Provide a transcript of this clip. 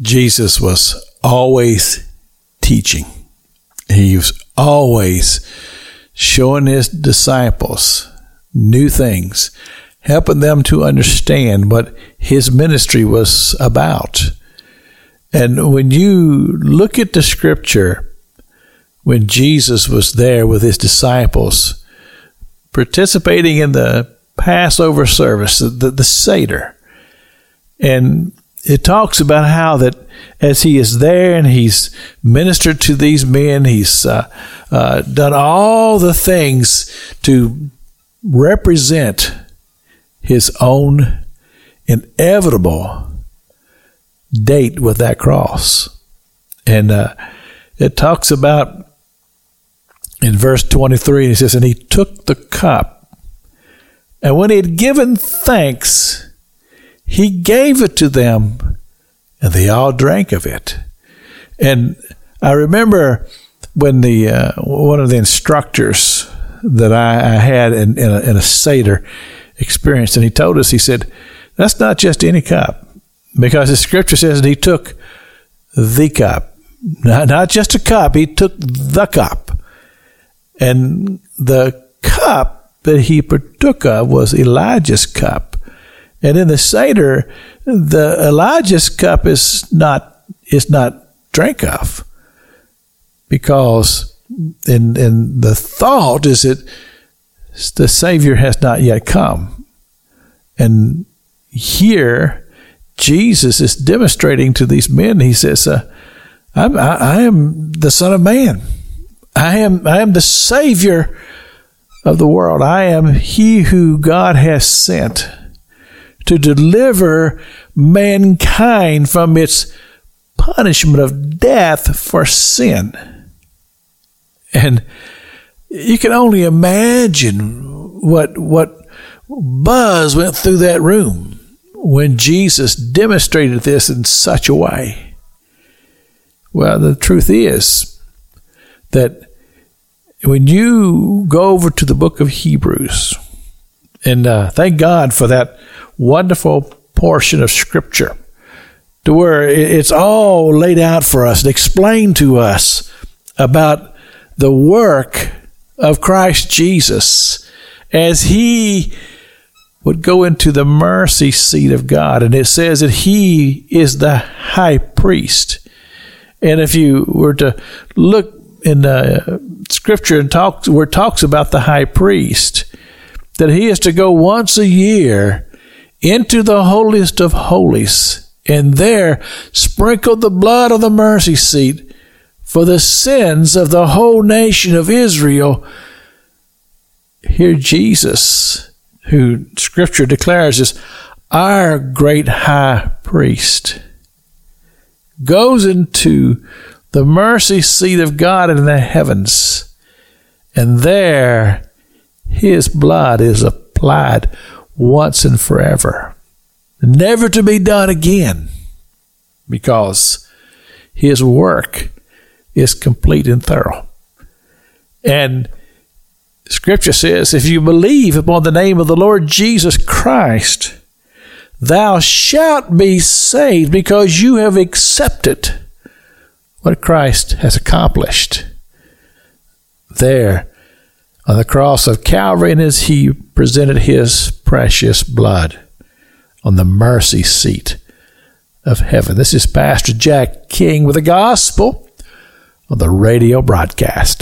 Jesus was always teaching. He was always showing his disciples new things, helping them to understand what his ministry was about. And when you look at the scripture, when Jesus was there with his disciples, participating in the Passover service, the, the Seder, and it talks about how that as he is there and he's ministered to these men, he's uh, uh, done all the things to represent his own inevitable date with that cross. And uh, it talks about in verse 23, he says, And he took the cup, and when he had given thanks, he gave it to them, and they all drank of it. And I remember when the uh, one of the instructors that I, I had in, in, a, in a Seder experience, and he told us, he said, that's not just any cup, because the scripture says that he took the cup, not, not just a cup, he took the cup. And the cup that he partook of was Elijah's cup. And in the Seder, the Elijah's cup is not is not drank of. Because in in the thought is that the Savior has not yet come. And here Jesus is demonstrating to these men, he says, uh, I'm, I, I am the Son of Man. I am I am the Savior of the world. I am he who God has sent to deliver mankind from its punishment of death for sin. And you can only imagine what what buzz went through that room when Jesus demonstrated this in such a way. Well, the truth is that when you go over to the book of Hebrews, and uh, thank God for that wonderful portion of Scripture to where it's all laid out for us and explained to us about the work of Christ Jesus as He would go into the mercy seat of God. And it says that He is the high priest. And if you were to look in the scripture and talk where it talks about the high priest, that he is to go once a year into the holiest of holies, and there sprinkle the blood of the mercy seat for the sins of the whole nation of Israel. Here, Jesus, who Scripture declares is our great high priest, goes into the mercy seat of God in the heavens, and there his blood is applied once and forever, never to be done again, because his work is complete and thorough. And Scripture says, if you believe upon the name of the Lord Jesus Christ, thou shalt be saved because you have accepted what Christ has accomplished. There on the cross of Calvary, and as he presented his precious blood on the mercy seat of heaven. This is Pastor Jack King with the gospel on the radio broadcast.